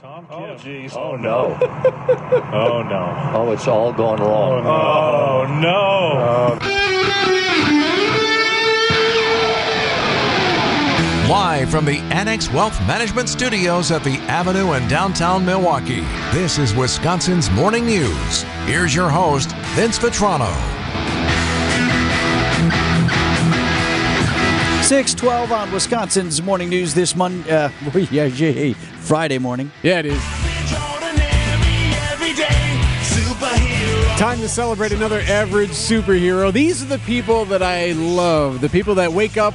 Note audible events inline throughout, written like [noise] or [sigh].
Tom Oh, jeez. Oh, oh no. oh, no. Oh, it's all going wrong. Oh, no. Oh, uh, Live from the Annex Wealth Management Studios at the Avenue in downtown Milwaukee, this is Wisconsin's Morning News. Here's your host, Vince Vitrano. 612 on Wisconsin's Morning News this Monday, uh, [laughs] yeah, Friday morning. Yeah, it is. Time to celebrate another average superhero. These are the people that I love. The people that wake up,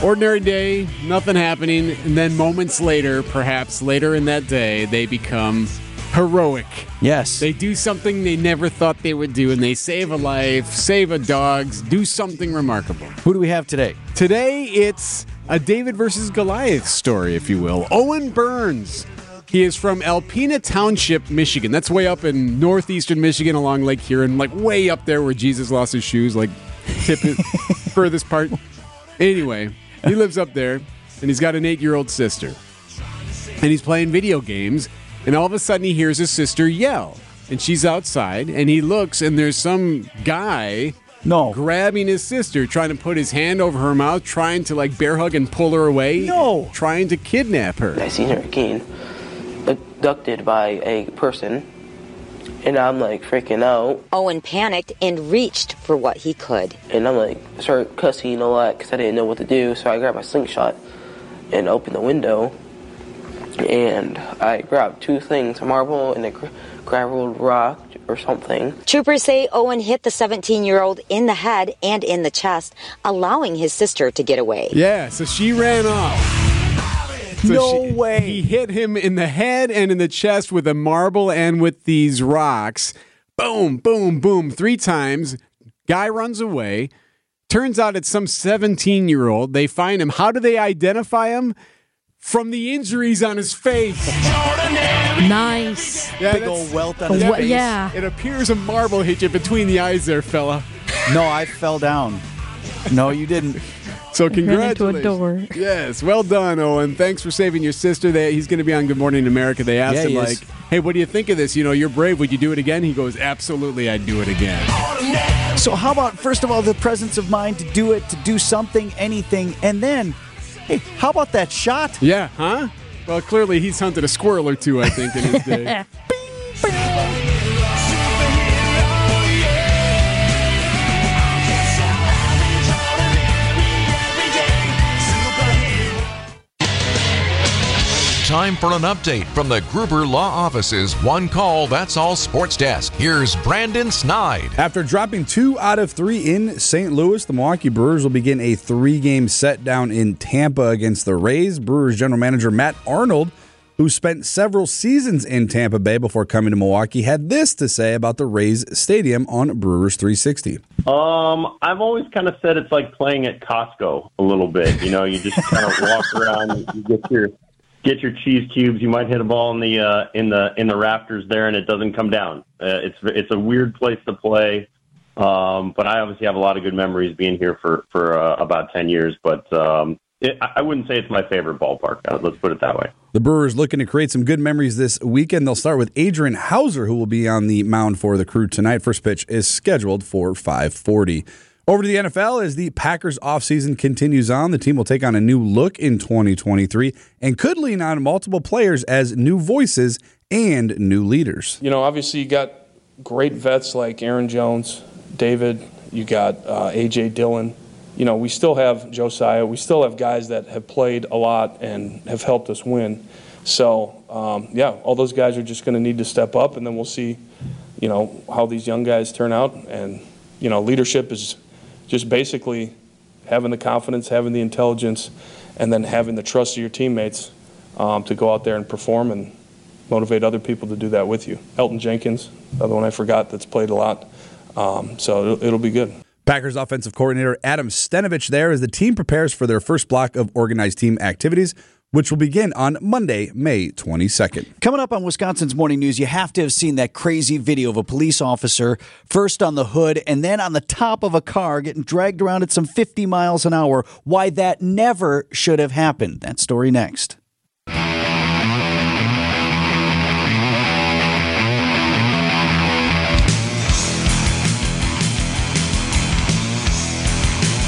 ordinary day, nothing happening, and then moments later, perhaps later in that day, they become heroic. Yes. They do something they never thought they would do, and they save a life, save a dog's, do something remarkable. Who do we have today? Today, it's a David versus Goliath story, if you will. Owen Burns. He is from Alpena Township, Michigan. That's way up in northeastern Michigan along Lake Huron, like way up there where Jesus lost his shoes, like tip it [laughs] furthest part. Anyway, he lives up there, and he's got an eight year old sister. And he's playing video games, and all of a sudden he hears his sister yell. And she's outside, and he looks, and there's some guy No. grabbing his sister, trying to put his hand over her mouth, trying to like bear hug and pull her away. No. Trying to kidnap her. I seen her again, abducted by a person, and I'm like freaking out, Owen panicked and reached for what he could. and I'm like started cussing a lot because I didn't know what to do. So I grabbed my slingshot and opened the window, and I grabbed two things: a marble and a gra- graveled rock or something. Troopers say Owen hit the 17 year old in the head and in the chest, allowing his sister to get away. Yeah, so she ran off. So No she- way. He hit him in the head and in the chest with a marble and with these rocks. Boom, boom, boom, three times. Guy runs away. Turns out it's some 17 year old. They find him. How do they identify him? From the injuries on his face. Nice. Yeah, Big old welt on his Wha- face. yeah. It appears a marble hit you between the eyes there, fella. No, I fell down. No, you didn't. So Ran into a congratulations. door. Yes, well done, Owen. Thanks for saving your sister. They, he's going to be on Good Morning America. They asked Yeah, him he like, is. "Hey, what do you think of this? You know, you're brave. Would you do it again?" He goes, "Absolutely, I'd do it again." So, how about, first of all, the presence of mind to do it, to do something, anything, and then, hey, how about that shot? Yeah, huh? Well, clearly he's hunted a squirrel or two, I think, in his [laughs] day. Time for an update from the Gruber Law Office's One Call That's All Sports Desk. Here's Brandon Snide. After dropping two out of three in St. Louis, the Milwaukee Brewers will begin a three game set down in Tampa against the Rays. Brewers general manager Matt Arnold, who spent several seasons in Tampa Bay before coming to Milwaukee, had this to say about the Rays Stadium on Brewers 360. Um, I've always kind of said it's like playing at Costco a little bit. You know, you just kind of walk around, you get your get your cheese cubes. You might hit a ball in the uh, in the in the rafters there, and it doesn't come down. Uh, it's it's a weird place to play. Um, but I obviously have a lot of good memories being here for for uh, about ten years. But um, it, I wouldn't say it's my favorite ballpark. Uh, let's put it that way. The Brewers looking to create some good memories this weekend. They'll start with Adrian Houser, who will be on the mound for the crew tonight. First pitch is scheduled for 540. Over to the NFL as the Packers offseason continues on. The team will take on a new look in 2023 and could lean on multiple players as new voices and new leaders. You know, obviously you got great vets like Aaron Jones, David. You got uh, AJ Dillon. You know, we still have Josiah. We still have guys that have played a lot and have helped us win. So, um, yeah, all those guys are just going to need to step up, and then we'll see, you know, how these young guys turn out. And you know, leadership is just basically having the confidence, having the intelligence, and then having the trust of your teammates um, to go out there and perform and motivate other people to do that with you. Elgton Jenkins, the other one I forgot that's played a lot. Um, so it'll, it'll be good. Packers offensive coordinator Adam Stenavich there as the team prepares for their first block of organized team activities, which will begin on Monday, May 22nd. Coming up on Wisconsin's Morning News, you have to have seen that crazy video of a police officer first on the hood and then on the top of a car getting dragged around at some 50 miles an hour. Why that never should have happened. That story next.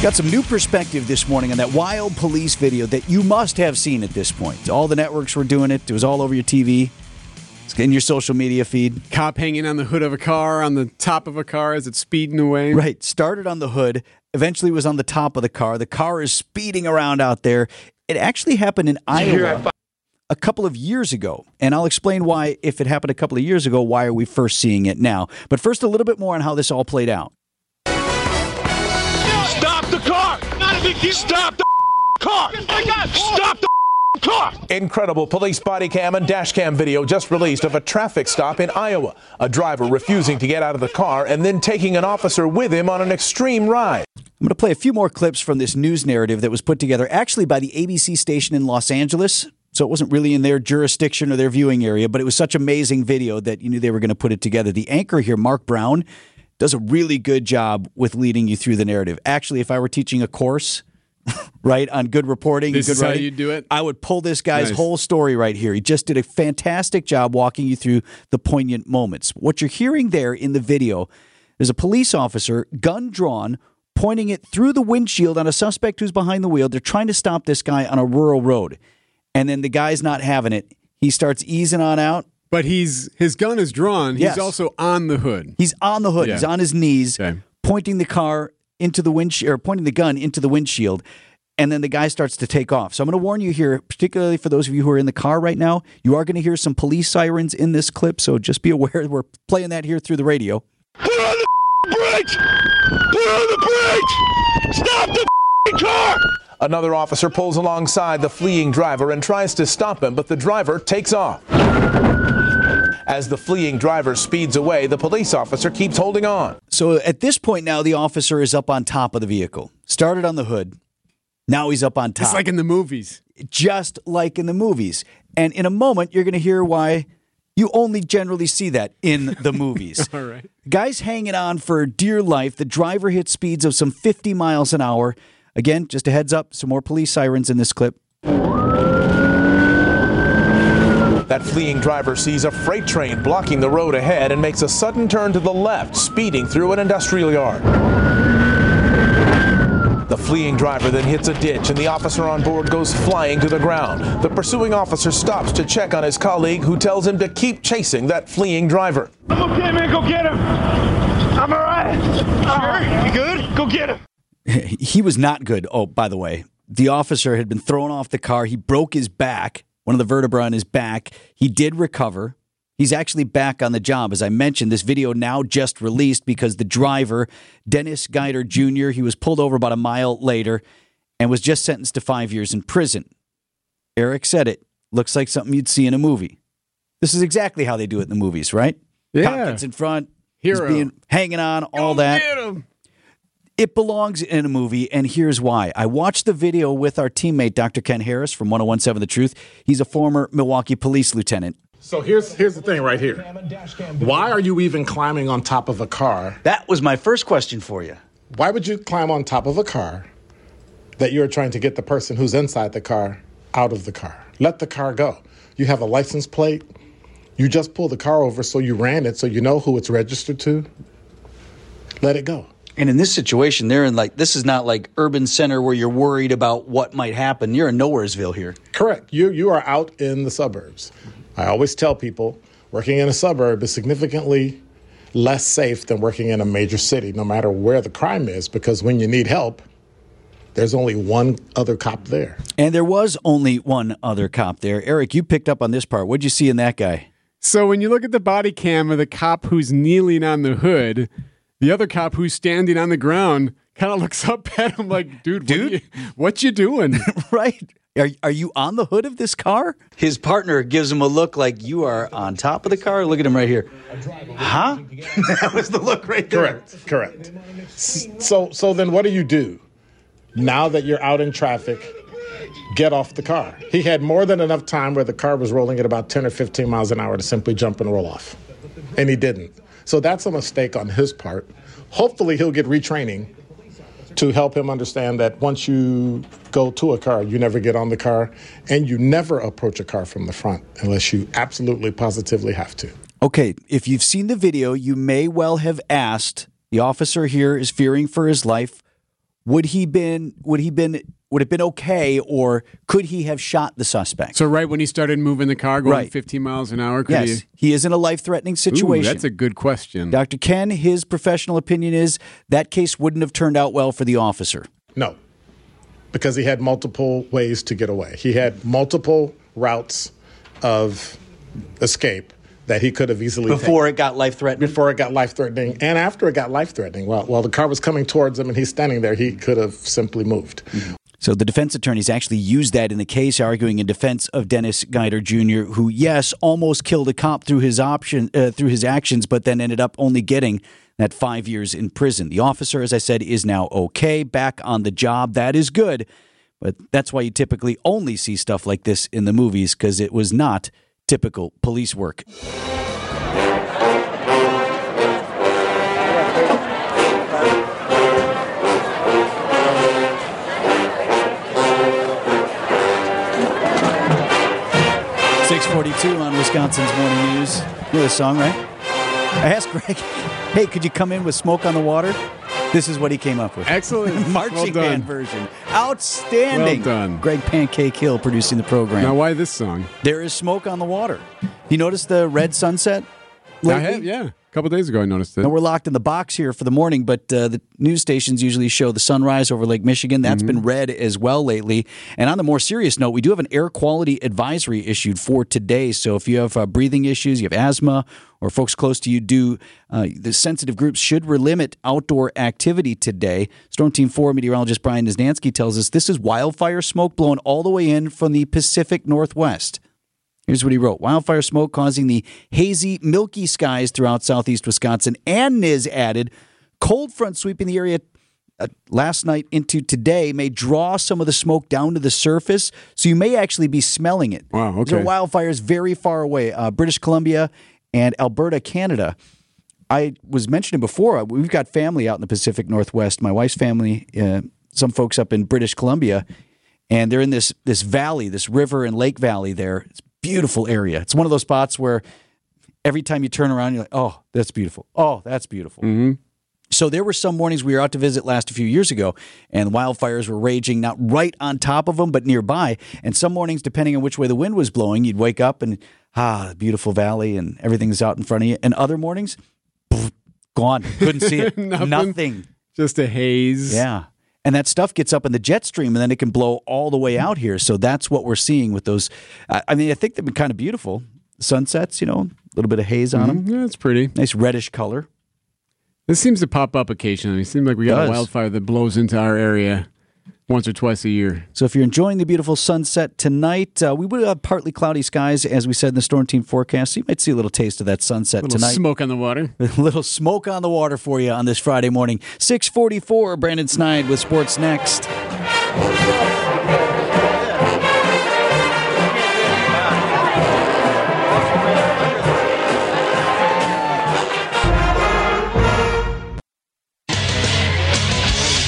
Got some new perspective this morning on that wild police video that you must have seen at this point. All the networks were doing it. It was all over your TV. It's in your social media feed. Cop hanging on the hood of a car, on the top of a car as it's speeding away. Right. Started on the hood, eventually was on the top of the car. The car is speeding around out there. It actually happened in Iowa a couple of years ago. And I'll explain why, if it happened a couple of years ago, why are we first seeing it now? But first, a little bit more on how this all played out. [laughs] car! Not a. Stop the car! Stop the car! Incredible police body cam and dash cam video just released of a traffic stop in Iowa. A driver refusing to get out of the car and then taking an officer with him on an extreme ride. I'm going to play a few more clips from this news narrative that was put together actually by the ABC station in Los Angeles. So it wasn't really in their jurisdiction or their viewing area, but it was such amazing video that you knew they were going to put it together. The anchor here, Mark Brown, does a really good job with leading you through the narrative. Actually, if I were teaching a course, [laughs] right, on good reporting, This good is how writing, you do it? I would pull this guy's Nice. whole story right here. He just did a fantastic job walking you through the poignant moments. What you're hearing there in the video is a police officer, gun drawn, pointing it through the windshield on a suspect who's behind the wheel. They're trying to stop this guy on a rural road. And then the guy's not having it. He starts easing on out. But he's his gun is drawn. Yes. He's also on the hood. He's on the hood. Yeah. He's on his knees, Okay. pointing the car into the windshield, or pointing the gun into the windshield. And then the guy starts to take off. So I'm going to warn you here, particularly for those of you who are in the car right now, you are going to hear some police sirens in this clip. So just be aware [laughs] we're playing that here through the radio. Put on the [laughs] brakes! Put on the brakes! Stop the [laughs] car! Another officer pulls alongside the fleeing driver and tries to stop him, but the driver takes off. As the fleeing driver speeds away, the police officer keeps holding on. So at this point now, the officer is up on top of the vehicle. Started on the hood. Now he's up on top. It's like in the movies. just like in the movies. And in a moment, you're going to hear why you only generally see that in the [laughs] movies. All right. Guys hanging on for dear life. The driver hits speeds of some 50 miles an hour. Again, just a heads up, some more police sirens in this clip. That fleeing driver sees a freight train blocking the road ahead and makes a sudden turn to the left, speeding through an industrial yard. The fleeing driver then hits a ditch and the officer on board goes flying to the ground. The pursuing officer stops to check on his colleague who tells him to keep chasing that fleeing driver. I'm okay, man. Go get him. I'm all right. Sure? You good? Go get him. [laughs] he was not good. Oh, by the way, the officer had been thrown off the car. He broke his back, one of the vertebrae in his back. He did recover. He's actually back on the job. As I mentioned, this video now just released because the driver, Dennis Geider Jr., he was pulled over about a mile later and was just sentenced to five years in prison. Eric said it. Looks like something you'd see in a movie. This is exactly how they do it in the movies, right? Yeah. Cop in front, Hero. being hanging on, all that. Get him. It belongs in a movie, and here's why. I watched the video with our teammate, Dr. Ken Harris from 1017 The Truth. He's a former Milwaukee police lieutenant. So here's here's the thing right here. Why are you even climbing on top of a car? That was my first question for you. Why would you climb on top of a car that you're trying to get the person who's inside the car out of the car? Let the car go. You have a license plate. You just pull the car over so you ran it so you know who it's registered to. Let it go. And in this situation, they're in like, this is not like urban center where you're worried about what might happen. You're in Nowheresville here. Correct. You you are out in the suburbs. I always tell people working in a suburb is significantly less safe than working in a major city, no matter where the crime is, because when you need help, there's only one other cop there. And there was only one other cop there. Eric, you picked up on this part. What'd you see in that guy? So when you look at the body cam of the cop who's kneeling on the hood, the other cop who's standing on the ground kind of looks up [laughs] at him like, "Dude, dude, what you, what you doing?" [laughs] right? Are, are you on the hood of this car? His partner gives him a look like you are on top of the car. Look at him right here. Huh? [laughs] that was the look right there. Correct. Correct. So so then what do you do? Now that you're out in traffic, get off the car. He had more than enough time where the car was rolling at about 10 or 15 miles an hour to simply jump and roll off. And he didn't. So that's a mistake on his part. Hopefully he'll get retraining to help him understand that once you go to a car, you never get on the car and you never approach a car from the front unless you absolutely positively have to. Okay, if you've seen the video, you may well have asked the officer here is fearing for his life. would he been would he been would it been okay or could he have shot the suspect? So right when he started moving the car, going Right. 15 miles an hour, could yes, he is in a life threatening situation. Ooh, that's a good question. Dr. Ken, his professional opinion is that case wouldn't have turned out well for the officer. No, because he had multiple ways to get away. He had multiple routes of escape that he could have easily Before it got life threatening. Before it got life threatening, and after it got life threatening. While while the car was coming towards him and he's standing there, he could have simply moved. Mm-hmm. So the defense attorneys actually used that in the case, arguing in defense of Dennis Geider Jr., who yes, almost killed a cop through his option uh, through his actions, but then ended up only getting that five years in prison. The officer, as I said, is now okay, back on the job. That is good, but that's why you typically only see stuff like this in the movies because it was not typical police work. Six forty-two on Wisconsin's Morning News. You know the song, right? I asked Greg, "Hey, could you come in with smoke on the water?" This is what he came up with. Excellent. [laughs] marching Well band version. Outstanding. Well done. Greg Pancake Hill producing the program. Now, why this song? There is smoke on the water. You notice the red sunset? I have, yeah. A couple days ago, I noticed it. Now we're locked in the box here for the morning, but uh, the news stations usually show the sunrise over Lake Michigan. That's been red as well lately. And on the more serious note, we do have an air quality advisory issued for today. So if you have uh, breathing issues, you have asthma, or folks close to you do, uh, the sensitive groups should limit outdoor activity today. Storm Team 4 meteorologist Brian Niznansky tells us this is wildfire smoke blowing all the way in from the Pacific Northwest. Here's what he wrote Wildfire smoke causing the hazy, milky skies throughout southeast Wisconsin. And Niz added, cold front sweeping the area uh, last night into today may draw some of the smoke down to the surface, so you may actually be smelling it. Wow, These are wildfires very far away, uh, British Columbia and Alberta, Canada. I was mentioning before, uh, we've got family out in the Pacific Northwest. My wife's family, uh, some folks up in British Columbia, and they're in this this valley, this river and lake valley there. It's beautiful area. It's one of those spots where every time you turn around, you're like, oh, that's beautiful. Oh, that's beautiful. So there were some mornings we were out to visit last a few years ago, and wildfires were raging, not right on top of them, but nearby. And some mornings, depending on which way the wind was blowing, you'd wake up and ah, beautiful valley, and everything's out in front of you. And other mornings, pff, gone, couldn't see it, [laughs] Nothing. nothing. Just a haze. Yeah. And that stuff gets up in the jet stream and then it can blow all the way mm-hmm. out here. So that's what we're seeing with those. I mean, I think they've been kind of beautiful. Sunsets, you know, a little bit of haze on mm-hmm. them. Yeah, it's pretty. Nice reddish color. This seems to pop up occasionally. It seems like we got a wildfire that blows into our area once or twice a year. So if you're enjoying the beautiful sunset tonight, uh, we will have partly cloudy skies, as we said in the storm team forecast. So you might see a little taste of that sunset little tonight. smoke on the water. [laughs] A little smoke on the water for you on this Friday morning. 644, Brandon Snide with Sports Next.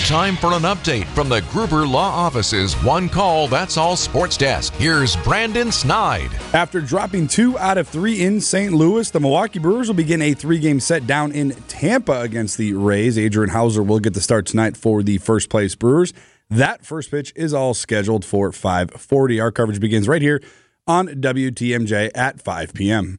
Time for an update from the Gruber Law Office's One Call That's All Sports Desk. Here's Brandon Snide. After dropping two out of three in St. Louis, the Milwaukee Brewers will begin a three game set down in Tampa against the Rays. Adrian Houser will get the start tonight for the first place Brewers. That first pitch is all scheduled for 540. Our coverage begins right here on WTMJ at 5 p.m.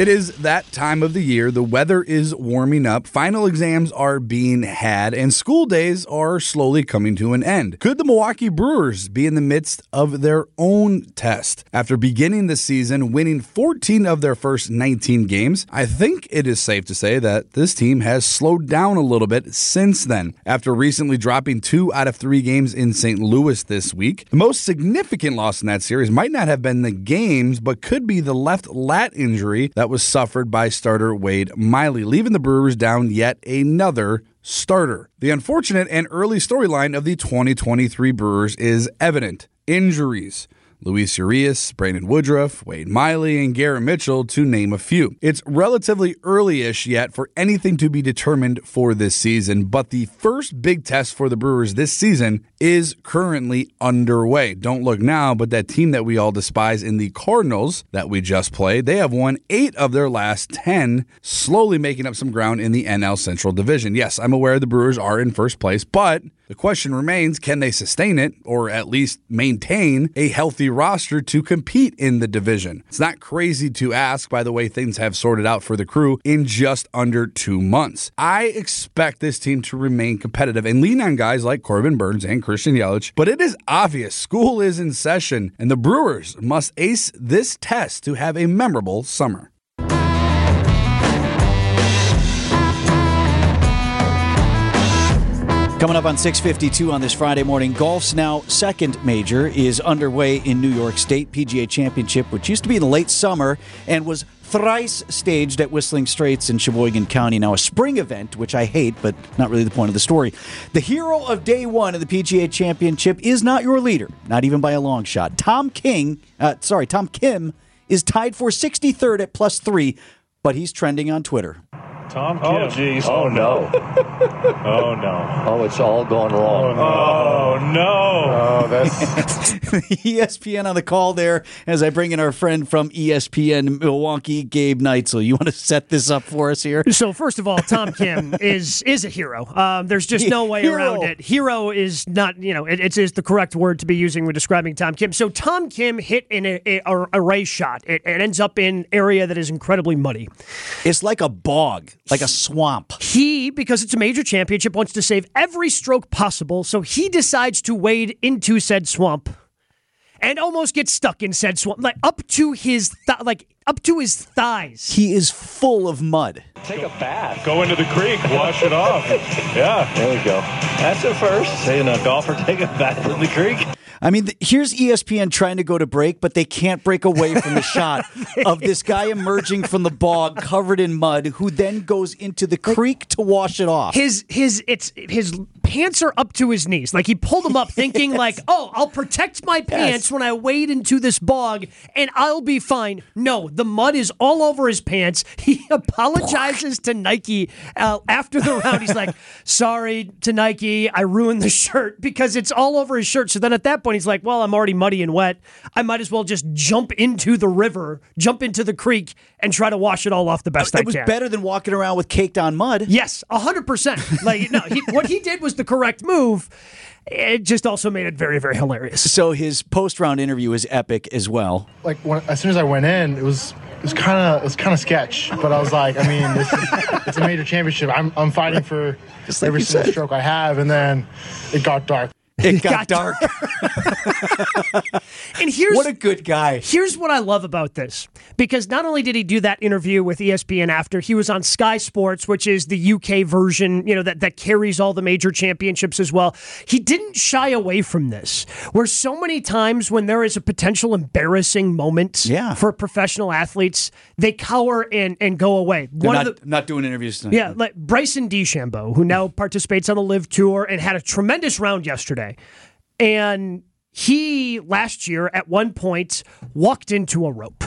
It is that time of the year. The weather is warming up. Final exams are being had, and school days are slowly coming to an end. Could the Milwaukee Brewers be in the midst of their own test? After beginning the season winning 14 of their first 19 games, I think it is safe to say that this team has slowed down a little bit since then. After recently dropping two out of three games in St. Louis this week, the most significant loss in that series might not have been the games, but could be the left lat injury that was suffered by starter Wade Miley, leaving the Brewers down yet another starter. The unfortunate and early storyline of the 2023 Brewers is evident injuries. Luis Urias, Brandon Woodruff, Wade Miley, and Garrett Mitchell, to name a few. It's relatively early-ish yet for anything to be determined for this season, but the first big test for the Brewers this season is currently underway. Don't look now, but that team that we all despise in the Cardinals that we just played, they have won eight of their last 10, slowly making up some ground in the NL Central Division. Yes, I'm aware the Brewers are in first place, but the question remains can they sustain it or at least maintain a healthy roster to compete in the division? It's not crazy to ask by the way things have sorted out for the crew in just under two months. I expect this team to remain competitive and lean on guys like Corbin Burnes and Christian Yelich, but it is obvious school is in session and the Brewers must ace this test to have a memorable summer. Coming up on 652 on this Friday morning, golf's now second major is underway in New York State PGA Championship, which used to be in the late summer and was thrice staged at Whistling Straits in Sheboygan County. Now, a spring event, which I hate, but not really the point of the story. The hero of day one of the PGA Championship is not your leader, not even by a long shot. Tom King, uh, sorry, Tom Kim is tied for 63rd at plus three, but he's trending on Twitter. Tom Oh, Kim. jeez. [laughs] Oh, no. Oh, no. Oh, it's all going wrong. Oh, no. Oh, that's. [laughs] ESPN on the call there as I bring in our friend from ESPN Milwaukee, Gabe Neitzel. You want to set this up for us here? So first of all, Tom Kim [laughs] is is a hero. Um, there's just no way Hero. around it. Hero is not, you know, it, it's is the correct word to be using when describing Tom Kim. So Tom Kim hit in a, a, a ray shot. It, it ends up in area that is incredibly muddy. It's like a bog, like a swamp. He, because it's a major championship, wants to save every stroke possible, so he decides to wade into said swamp and almost gets stuck in said swamp, like up to his th- like up to his thighs. He is full of mud. Take a bath. Go into the creek, wash it off. [laughs] Yeah. There we go. That's a first. Seeing a golfer take a bath in the creek. I mean, here's ESPN trying to go to break, but they can't break away from the shot [laughs] of this guy emerging from the bog covered in mud, who then goes into the creek to wash it off. His his it's his pants are up to his knees. Like he pulled them up, [laughs] thinking like, "Oh, I'll protect my pants when I wade into this bog, and I'll be fine." No, the mud is all over his pants. [laughs] He apologizes to Nike uh, after the round. He's like, [laughs] "Sorry to Nike, I ruined the shirt because it's all over his shirt." So then at that point, he's like, "Well, I'm already muddy and wet. I might as well just jump into the river, jump into the creek, and try to wash it all off the best I can." It was better than walking around with caked on mud. Yes, hundred percent. Like no, he, what he did was the correct move. It just also made it very, very hilarious. So his post round interview is epic as well. like when, as soon as I went in, it was it was kind of it was kind of sketch. But I was like, I mean, this is, it's a major championship. I'm I'm fighting for Just like every single said. stroke I have, and then it got dark. [laughs] It got dark. [laughs] And here's What a good guy. Here's what I love about this because not only did he do that interview with ESPN after, he was on Sky Sports, which is the UK version, you know, that, that carries all the major championships as well. He didn't shy away from this, where so many times when there is a potential embarrassing moment Yeah. for professional athletes, they cower and, and go away. They're One not, of the not doing interviews tonight. yeah, like Bryson DeChambeau, who now participates on the LIV Tour and had a tremendous round yesterday. And he last year at one point walked into a rope.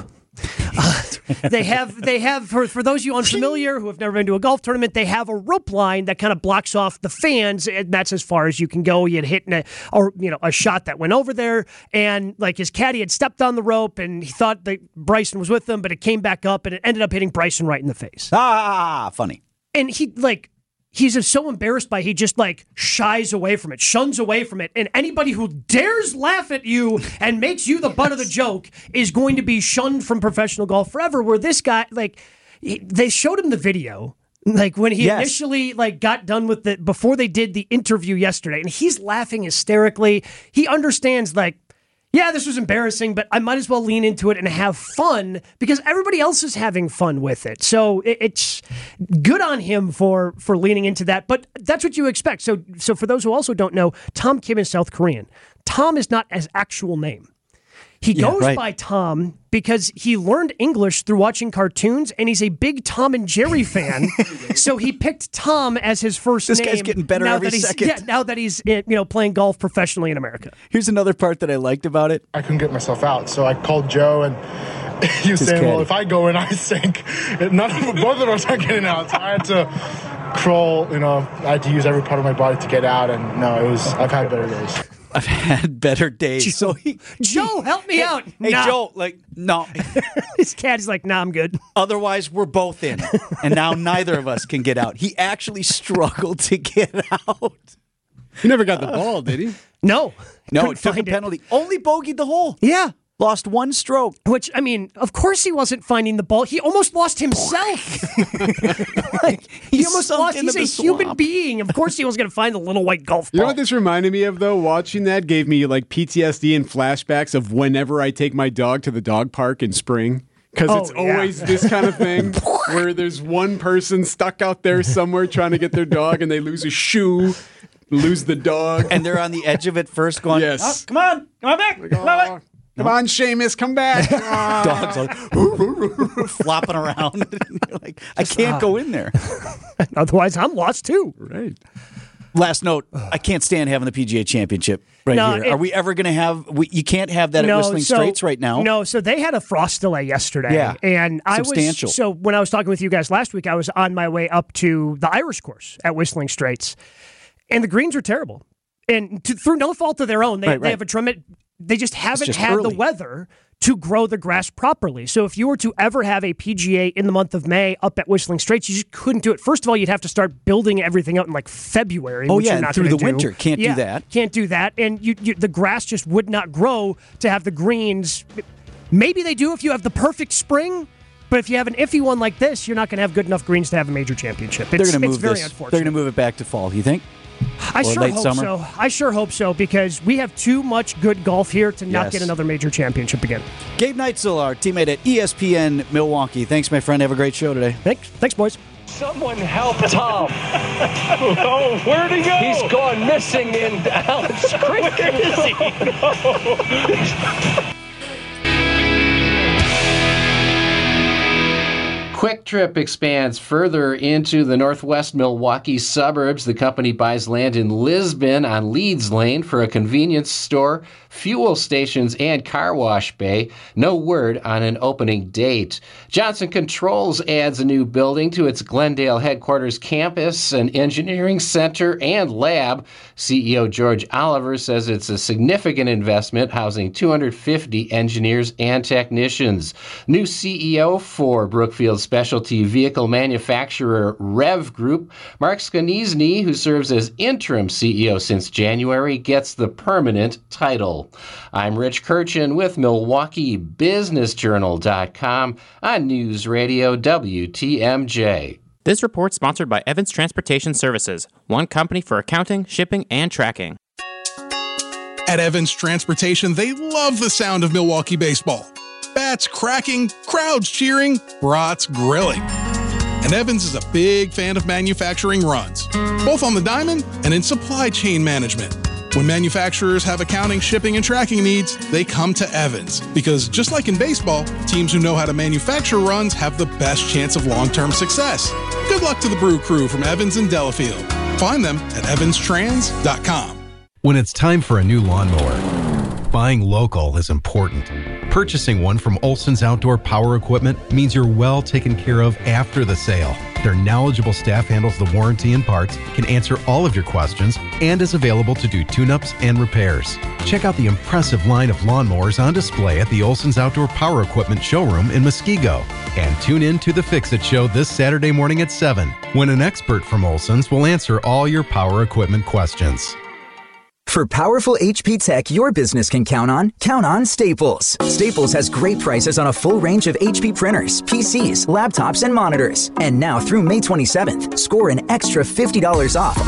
Uh, [laughs] they have they have for, for those of you unfamiliar who have never been to a golf tournament, they have a rope line that kind of blocks off the fans, and that's as far as you can go. You had hit a, or you know a shot that went over there, and like his caddy had stepped on the rope, and he thought that Bryson was with them, but it came back up, and it ended up hitting Bryson right in the face Ah, funny. and he like he's just so embarrassed by it, he just like shies away from it shuns away from it. And anybody who dares laugh at you and makes you the butt of the joke is going to be shunned from professional golf forever where this guy like he- they showed him the video like when he Yes. initially like got done with it before they did the interview yesterday and he's laughing hysterically. He understands like yeah, this was embarrassing, but I might as well lean into it and have fun because everybody else is having fun with it. So it, it's good on him for for leaning into that. But that's what you expect. So so for those who also don't know, Tom Kim is South Korean. Tom is not his actual name. He Yeah, goes right. by Tom because he learned English through watching cartoons and he's a big Tom and Jerry fan. [laughs] so he picked Tom as his first This name. guy's getting better now every that he's, second. Yeah, now that he's eh, you know playing golf professionally in America. Here's another part that I liked about it. I couldn't get myself out, so I called Joe and. [laughs] He was His saying, "Well, if I go in, I sink. None of both of us are getting out." So I had to crawl. You know, I had to use every part of my body to get out. And no, it was. I've had better days. I've had better days. So he, Joe, help me out. hey Nah. Joe, like no. [laughs] His caddy's like, "Nah, I'm good." Otherwise, we're both in, and now [laughs] neither of us can get out. He actually struggled to get out. He never got the ball, did he? No, No, Couldn't took a find it. penalty. Only bogeyed the hole. Yeah. Lost one stroke. Which I mean, of course he wasn't finding the ball. He almost lost himself. [laughs] like, he He almost lost. He's a the human being. Of course he was going to find the little white golf ball. You know what this reminded me of though? Watching that gave me like PTSD and flashbacks of whenever I take my dog to the dog park in spring. Because Oh, it's yeah. always this kind of thing [laughs] where there's one person stuck out there somewhere trying to get their dog and they lose a shoe, lose the dog. And they're on the edge of it first, going, Yes. "Oh, come on, come on back, come on back. Oh. Come on, Seamus, come back. [laughs] Dog's like [laughs] flopping around. [laughs] You're like, I can't uh, go in there. Otherwise, I'm lost too. Right. Last note: I can't stand having the PGA Championship right No, here. it- Are we ever going to have? We, you can't have that at Whistling so- Straits right now. No, so they had a frost delay yesterday. Yeah. And I Substantial. was so when I was talking with you guys last week, I was on my way up to the Irish course at Whistling Straits. And the greens are terrible. And to, through no fault of their own, they, Right, they have a tremendous they just haven't just had early. the weather to grow the grass properly. So if you were to ever have a PGA in the month of May up at Whistling Straits, you just couldn't do it. First of all, you'd have to start building everything out in like February. Oh, yeah, through the do. winter. Can't do that. Can't do that, and you, you the grass just would not grow to have the greens. Maybe they do if you have the perfect spring. But if you have an iffy one like this, you're not going to have good enough greens to have a major championship. It's, they're going to it's move very this. unfortunate. They're going to move it back to fall. You think? I or sure late hope summer? so. I sure hope so because we have too much good golf here to not Yes. get another major championship again. Gabe Neitzel, our teammate at ESPN Milwaukee. Thanks, my friend. Have a great show today. Thanks, thanks, boys. Someone help Tom. [laughs] oh, where'd he go? He's gone missing in Alex Creek. [laughs] Where is he? [laughs] QuikTrip expands further into the northwest Milwaukee suburbs. The company buys land in Lisbon on Leeds Lane for a convenience store, fuel stations, and car wash bay. No word on an opening date. Johnson Controls adds a new building to its Glendale headquarters campus, an engineering center, and lab. CEO George Oliver says it's a significant investment, housing 250 engineers and technicians. New CEO for Brookfield specialty vehicle manufacturer Rev Group, Mark Skonieczny, who serves as interim CEO since January, gets the permanent title. I'm Rich Kirchen with MilwaukeeBusinessJournal.com on News Radio WTMJ. This report sponsored by Evans Transportation Services, one company for accounting, shipping, and tracking. At Evans Transportation, they love the sound of Milwaukee baseball. Bats cracking, crowds cheering, brats grilling. And Evans is a big fan of manufacturing runs, both on the diamond and in supply chain management. When manufacturers have accounting, shipping, and tracking needs, they come to Evans because just like in baseball, teams who know how to manufacture runs have the best chance of long term success. Good luck to the Brew Crew from Evans and Delafield. Find them at evanstrans.com. When it's time for a new lawnmower, buying local is important. Purchasing one from Olson's Outdoor Power Equipment means you're well taken care of after the sale. Their knowledgeable staff handles the warranty and parts, can answer all of your questions, and is available to do tune ups and repairs. Check out the impressive line of lawnmowers on display at the Olson's Outdoor Power Equipment showroom in Muskego. And tune in to the Fix It Show this Saturday morning at 7 when an expert from Olson's will answer all your power equipment questions. For powerful HP tech your business can count on, count on Staples. Staples has great prices on a full range of HP printers, PCs, laptops, and monitors. And now through May 27th, score an extra $50 off